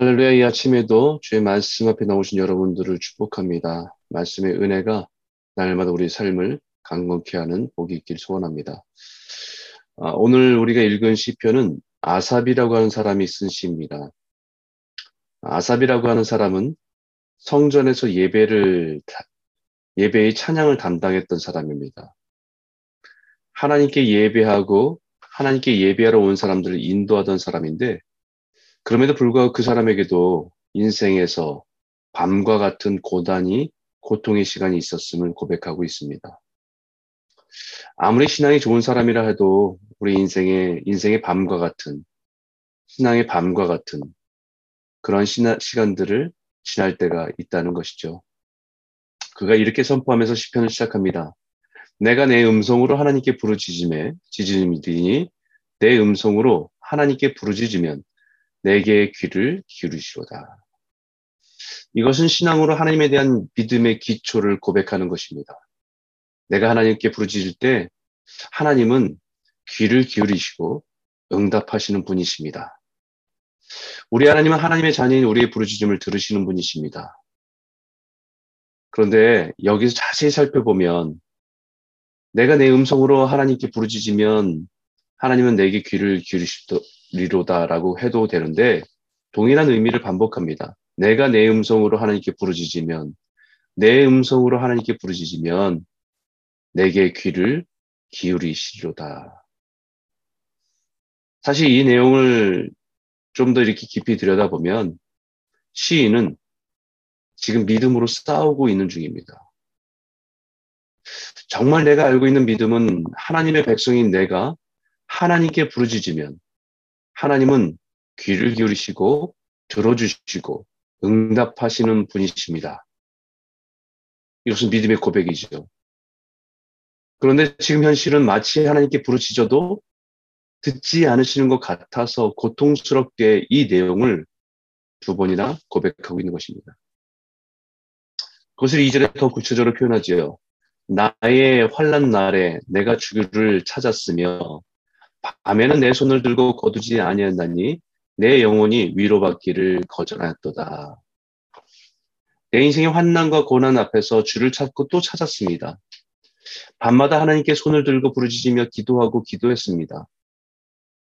할렐루야 이 아침에도 주의 말씀 앞에 나오신 여러분들을 축복합니다. 말씀의 은혜가 날마다 우리 삶을 강건케 하는 복이 있길 소원합니다. 아, 오늘 우리가 읽은 시편은 아삽이라고 하는 사람이 쓴 시입니다. 아삽이라고 하는 사람은 성전에서 예배를 예배의 찬양을 담당했던 사람입니다. 하나님께 예배하고 하나님께 예배하러 온 사람들을 인도하던 사람인데 그럼에도 불구하고 그 사람에게도 인생에서 밤과 같은 고단이 고통의 시간이 있었음을 고백하고 있습니다. 아무리 신앙이 좋은 사람이라 해도 우리 인생의 인생의 밤과 같은 신앙의 밤과 같은 그런 시간들을 지날 때가 있다는 것이죠. 그가 이렇게 선포하면서 시편을 시작합니다. 내가 내 음성으로 하나님께 부르짖음에 지짐이니 내 음성으로 하나님께 부르짖으면 내게 귀를 기울이시로다. 이것은 신앙으로 하나님에 대한 믿음의 기초를 고백하는 것입니다. 내가 하나님께 부르짖을 때 하나님은 귀를 기울이시고 응답하시는 분이십니다. 우리 하나님은 하나님의 자녀인 우리의 부르짖음을 들으시는 분이십니다. 그런데 여기서 자세히 살펴보면 내가 내 음성으로 하나님께 부르짖으면 하나님은 내게 귀를 기울이시도 리로다라고 해도 되는데 동일한 의미를 반복합니다. 내가 내 음성으로 하나님께 부르짖으면 내 음성으로 하나님께 부르짖으면 내게 귀를 기울이시로다. 사실 이 내용을 좀 더 이렇게 깊이 들여다보면 시인은 지금 믿음으로 싸우고 있는 중입니다. 정말 내가 알고 있는 믿음은 하나님의 백성인 내가 하나님께 부르짖으면 하나님은 귀를 기울이시고 들어주시고 응답하시는 분이십니다. 이것은 믿음의 고백이죠. 그런데 지금 현실은 마치 하나님께 부르짖어도 듣지 않으시는 것 같아서 고통스럽게 이 내용을 두 번이나 고백하고 있는 것입니다. 그것을 이절에 더 구체적으로 표현하지요. 나의 환란 날에 내가 주를 찾았으며 밤에는 내 손을 들고 거두지 아니한다니 내 영혼이 위로받기를 거절하였도다. 내 인생의 환난과 고난 앞에서 주를 찾고 또 찾았습니다. 밤마다 하나님께 손을 들고 부르짖으며 기도하고 기도했습니다.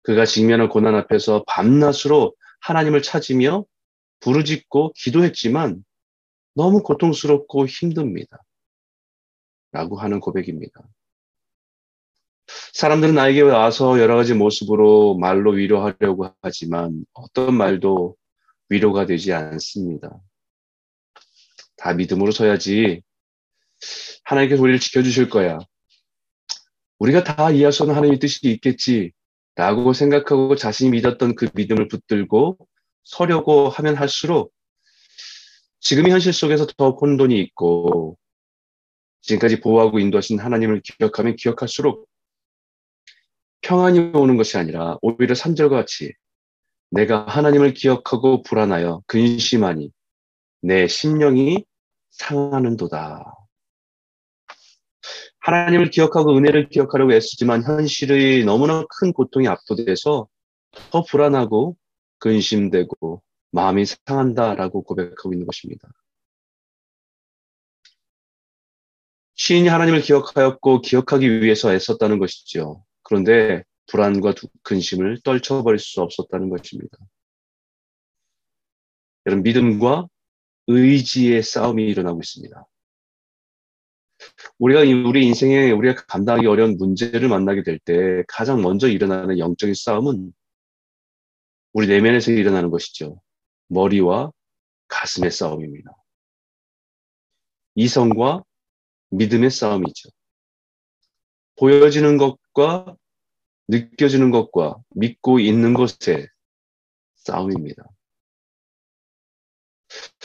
그가 직면한 고난 앞에서 밤낮으로 하나님을 찾으며 부르짖고 기도했지만 너무 고통스럽고 힘듭니다. 라고 하는 고백입니다. 사람들은 나에게 와서 여러 가지 모습으로 말로 위로하려고 하지만 어떤 말도 위로가 되지 않습니다. 다 믿음으로 서야지 하나님께서 우리를 지켜주실 거야. 우리가 다 이해할 수 없는 하나님의 뜻이 있겠지. 라고 생각하고 자신이 믿었던 그 믿음을 붙들고 서려고 하면 할수록 지금의 현실 속에서 더 혼돈이 있고 지금까지 보호하고 인도하신 하나님을 기억하면 기억할수록 평안이 오는 것이 아니라 오히려 3절과 같이 내가 하나님을 기억하고 불안하여 근심하니 내 심령이 상하는도다. 하나님을 기억하고 은혜를 기억하려고 애쓰지만 현실의 너무나 큰 고통에 압도돼서 더 불안하고 근심되고 마음이 상한다라고 고백하고 있는 것입니다. 시인이 하나님을 기억하였고 기억하기 위해서 애썼다는 것이죠. 그런데 불안과 근심을 떨쳐버릴 수 없었다는 것입니다. 여러분, 믿음과 의지의 싸움이 일어나고 있습니다. 우리가 우리 인생에 우리가 감당하기 어려운 문제를 만나게 될 때 가장 먼저 일어나는 영적인 싸움은 우리 내면에서 일어나는 것이죠. 머리와 가슴의 싸움입니다. 이성과 믿음의 싸움이죠. 보여지는 것과 느껴지는 것과 믿고 있는 것의 싸움입니다.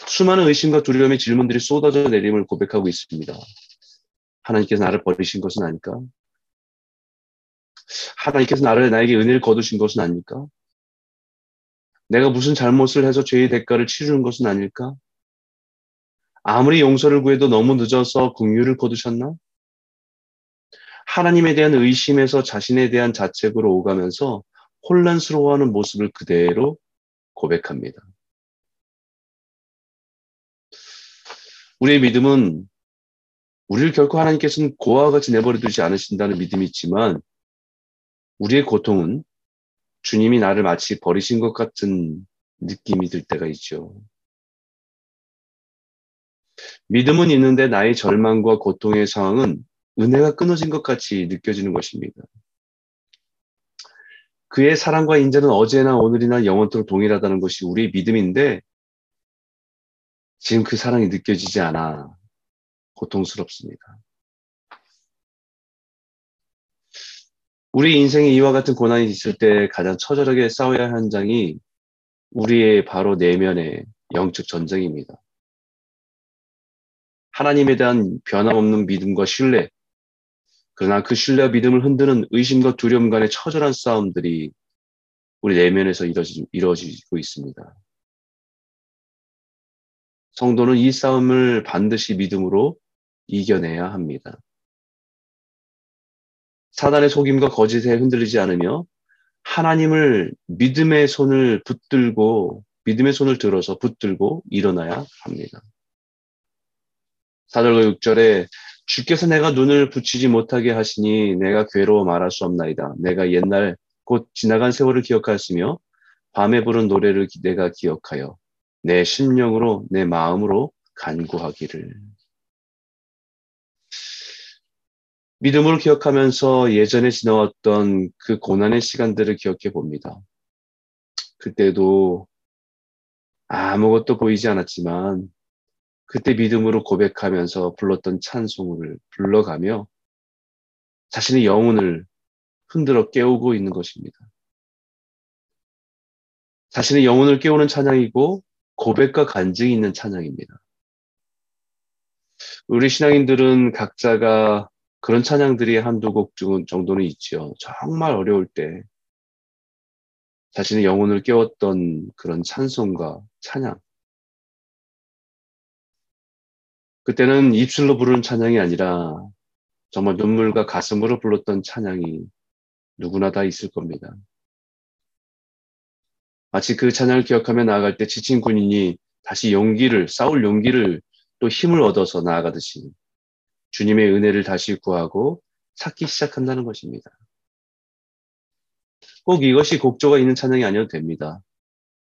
수많은 의심과 두려움의 질문들이 쏟아져 내림을 고백하고 있습니다. 하나님께서 나를 버리신 것은 아닐까? 하나님께서 나를 나에게 은혜를 거두신 것은 아닐까? 내가 무슨 잘못을 해서 죄의 대가를 치르는 것은 아닐까? 아무리 용서를 구해도 너무 늦어서 긍휼을 거두셨나? 하나님에 대한 의심에서 자신에 대한 자책으로 오가면서 혼란스러워하는 모습을 그대로 고백합니다. 우리의 믿음은 우리를 결코 하나님께서는 고아와 같이 내버려 두지 않으신다는 믿음이 있지만 우리의 고통은 주님이 나를 마치 버리신 것 같은 느낌이 들 때가 있죠. 믿음은 있는데 나의 절망과 고통의 상황은 은혜가 끊어진 것 같이 느껴지는 것입니다. 그의 사랑과 인자는 어제나 오늘이나 영원토록 동일하다는 것이 우리의 믿음인데 지금 그 사랑이 느껴지지 않아 고통스럽습니다. 우리 인생에 이와 같은 고난이 있을 때 가장 처절하게 싸워야 할 현장이 우리의 바로 내면의 영적 전쟁입니다. 하나님에 대한 변함없는 믿음과 신뢰, 그러나 그 신뢰와 믿음을 흔드는 의심과 두려움 간의 처절한 싸움들이 우리 내면에서 이루어지, 이루어지고 있습니다. 성도는 이 싸움을 반드시 믿음으로 이겨내야 합니다. 사단의 속임과 거짓에 흔들리지 않으며 하나님을 믿음의 손을 붙들고 믿음의 손을 들어서 붙들고 일어나야 합니다. 4절과 6절에 주께서 내가 눈을 붙이지 못하게 하시니 내가 괴로워 말할 수 없나이다. 내가 옛날 곧 지나간 세월을 기억하였으며 밤에 부른 노래를 내가 기억하여 내 심령으로 내 마음으로 간구하기를. 믿음으로 기억하면서 예전에 지나왔던 그 고난의 시간들을 기억해 봅니다. 그때도 아무것도 보이지 않았지만 그때 믿음으로 고백하면서 불렀던 찬송을 불러가며 자신의 영혼을 흔들어 깨우고 있는 것입니다. 자신의 영혼을 깨우는 찬양이고 고백과 간증이 있는 찬양입니다. 우리 신앙인들은 각자가 그런 찬양들이 한두 곡 정도는 있지요. 정말 어려울 때 자신의 영혼을 깨웠던 그런 찬송과 찬양. 그때는 입술로 부르는 찬양이 아니라 정말 눈물과 가슴으로 불렀던 찬양이 누구나 다 있을 겁니다. 마치 그 찬양을 기억하며 나아갈 때 지친 군인이 다시 용기를, 싸울 용기를 또 힘을 얻어서 나아가듯이 주님의 은혜를 다시 구하고 찾기 시작한다는 것입니다. 꼭 이것이 곡조가 있는 찬양이 아니어도 됩니다.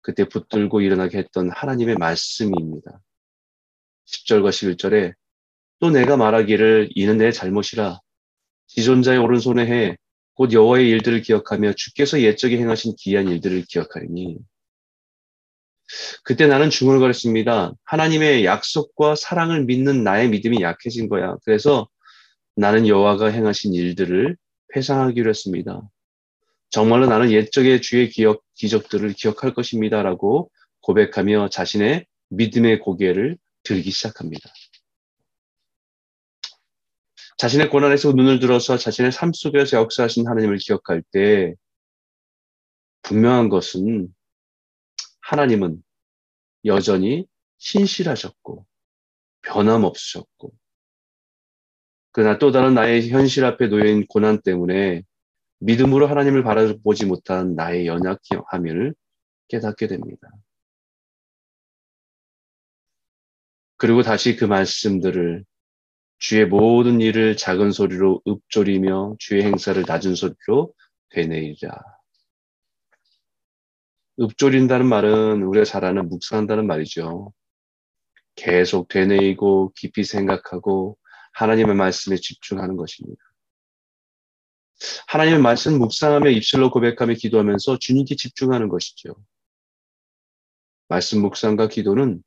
그때 붙들고 일어나게 했던 하나님의 말씀입니다. 10절과 11절에 또 내가 말하기를 이는 내 잘못이라 지존자의 오른손에 해 곧 여호와의 일들을 기억하며 주께서 옛적에 행하신 기이한 일들을 기억하리니 그때 나는 중얼거렸습니다. 하나님의 약속과 사랑을 믿는 나의 믿음이 약해진 거야. 그래서 나는 여호와가 행하신 일들을 회상하기로 했습니다. 정말로 나는 옛적의 주의 기억, 기적들을 기억할 것입니다라고 고백하며 자신의 믿음의 고개를 들기 시작합니다. 자신의 고난에서 눈을 들어서 자신의 삶 속에서 역사하신 하나님을 기억할 때 분명한 것은 하나님은 여전히 신실하셨고 변함없으셨고 그러나 또 다른 나의 현실 앞에 놓여있는 고난 때문에 믿음으로 하나님을 바라보지 못한 나의 연약함을 깨닫게 됩니다. 그리고 다시 그 말씀들을 주의 모든 일을 작은 소리로 읊조리며 주의 행사를 낮은 소리로 되뇌이라. 읊조린다는 말은 우리가 잘 아는 묵상한다는 말이죠. 계속 되뇌이고 깊이 생각하고 하나님의 말씀에 집중하는 것입니다. 하나님의 말씀 묵상하며 입술로 고백하며 기도하면서 주님께 집중하는 것이죠. 말씀 묵상과 기도는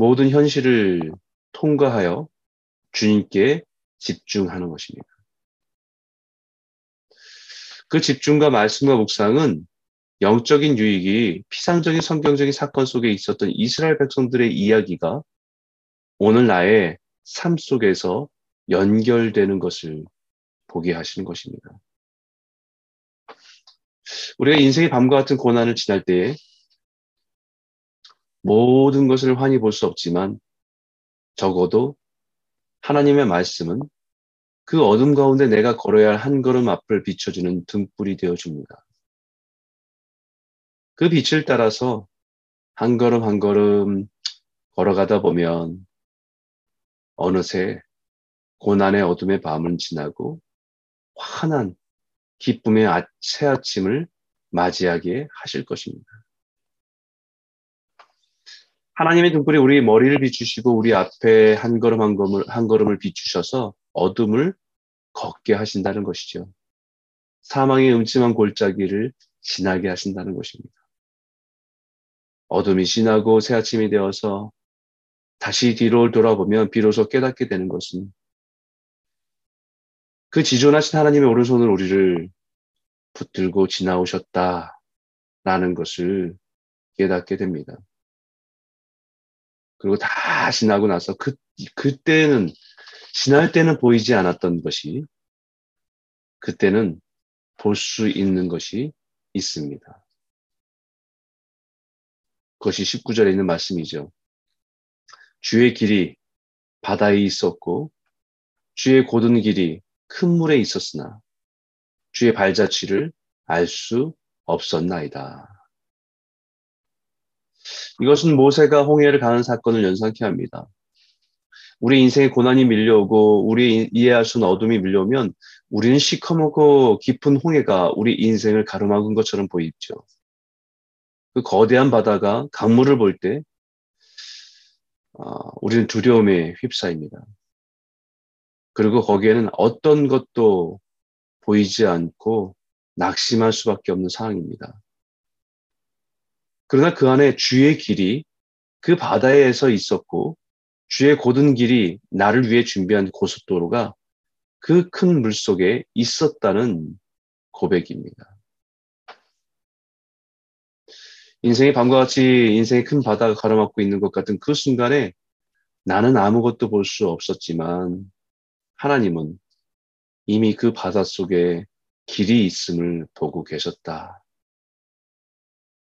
모든 현실을 통과하여 주님께 집중하는 것입니다. 그 집중과 말씀과 묵상은 영적인 유익이 피상적인 성경적인 사건 속에 있었던 이스라엘 백성들의 이야기가 오늘 나의 삶 속에서 연결되는 것을 보게 하시는 것입니다. 우리가 인생의 밤과 같은 고난을 지날 때에 모든 것을 환히 볼 수 없지만 적어도 하나님의 말씀은 그 어둠 가운데 내가 걸어야 할 한 걸음 앞을 비춰주는 등불이 되어줍니다. 그 빛을 따라서 한 걸음 한 걸음 걸어가다 보면 어느새 고난의 어둠의 밤을 지나고 환한 기쁨의 아, 새 아침을 맞이하게 하실 것입니다. 하나님의 등불이 우리 머리를 비추시고 우리 앞에 한 걸음 한 걸음을, 한 걸음을 비추셔서 어둠을 걷게 하신다는 것이죠. 사망의 음침한 골짜기를 지나게 하신다는 것입니다. 어둠이 지나고 새 아침이 되어서 다시 뒤로 돌아보면 비로소 깨닫게 되는 것은 그 지존하신 하나님의 오른손을 우리를 붙들고 지나오셨다라는 것을 깨닫게 됩니다. 그리고 다 지나고 나서 그, 그때는, 지날 때는 보이지 않았던 것이, 그때는 볼 수 있는 것이 있습니다. 그것이 19절에 있는 말씀이죠. 주의 길이 바다에 있었고, 주의 고든 길이 큰 물에 있었으나, 주의 발자취를 알 수 없었나이다. 이것은 모세가 홍해를 가는 사건을 연상케 합니다. 우리 인생에 고난이 밀려오고 우리 이해할 수 없는 어둠이 밀려오면 우리는 시커멓고 깊은 홍해가 우리 인생을 가로막은 것처럼 보이죠. 그 거대한 바다가 강물을 볼때 어, 우리는 두려움에 휩싸입니다. 그리고 거기에는 어떤 것도 보이지 않고 낙심할 수밖에 없는 상황입니다. 그러나 그 안에 주의 길이 그 바다에서 있었고 주의 고든 길이 나를 위해 준비한 고속도로가 그 큰 물 속에 있었다는 고백입니다. 인생의 밤과 같이 인생의 큰 바다가 가로막고 있는 것 같은 그 순간에 나는 아무것도 볼 수 없었지만 하나님은 이미 그 바다 속에 길이 있음을 보고 계셨다.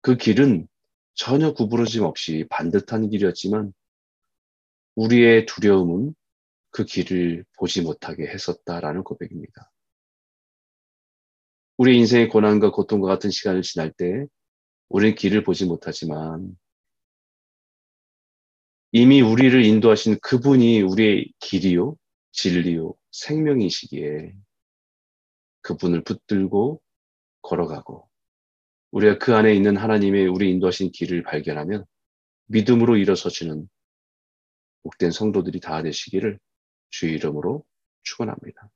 그 길은 전혀 구부러짐 없이 반듯한 길이었지만 우리의 두려움은 그 길을 보지 못하게 했었다라는 고백입니다. 우리 인생의 고난과 고통과 같은 시간을 지날 때 우리는 길을 보지 못하지만 이미 우리를 인도하신 그분이 우리의 길이요, 진리요, 생명이시기에 그분을 붙들고 걸어가고 우리가 그 안에 있는 하나님의 우리 인도하신 길을 발견하면 믿음으로 일어서시는 복된 성도들이 다 되시기를 주의 이름으로 축원합니다.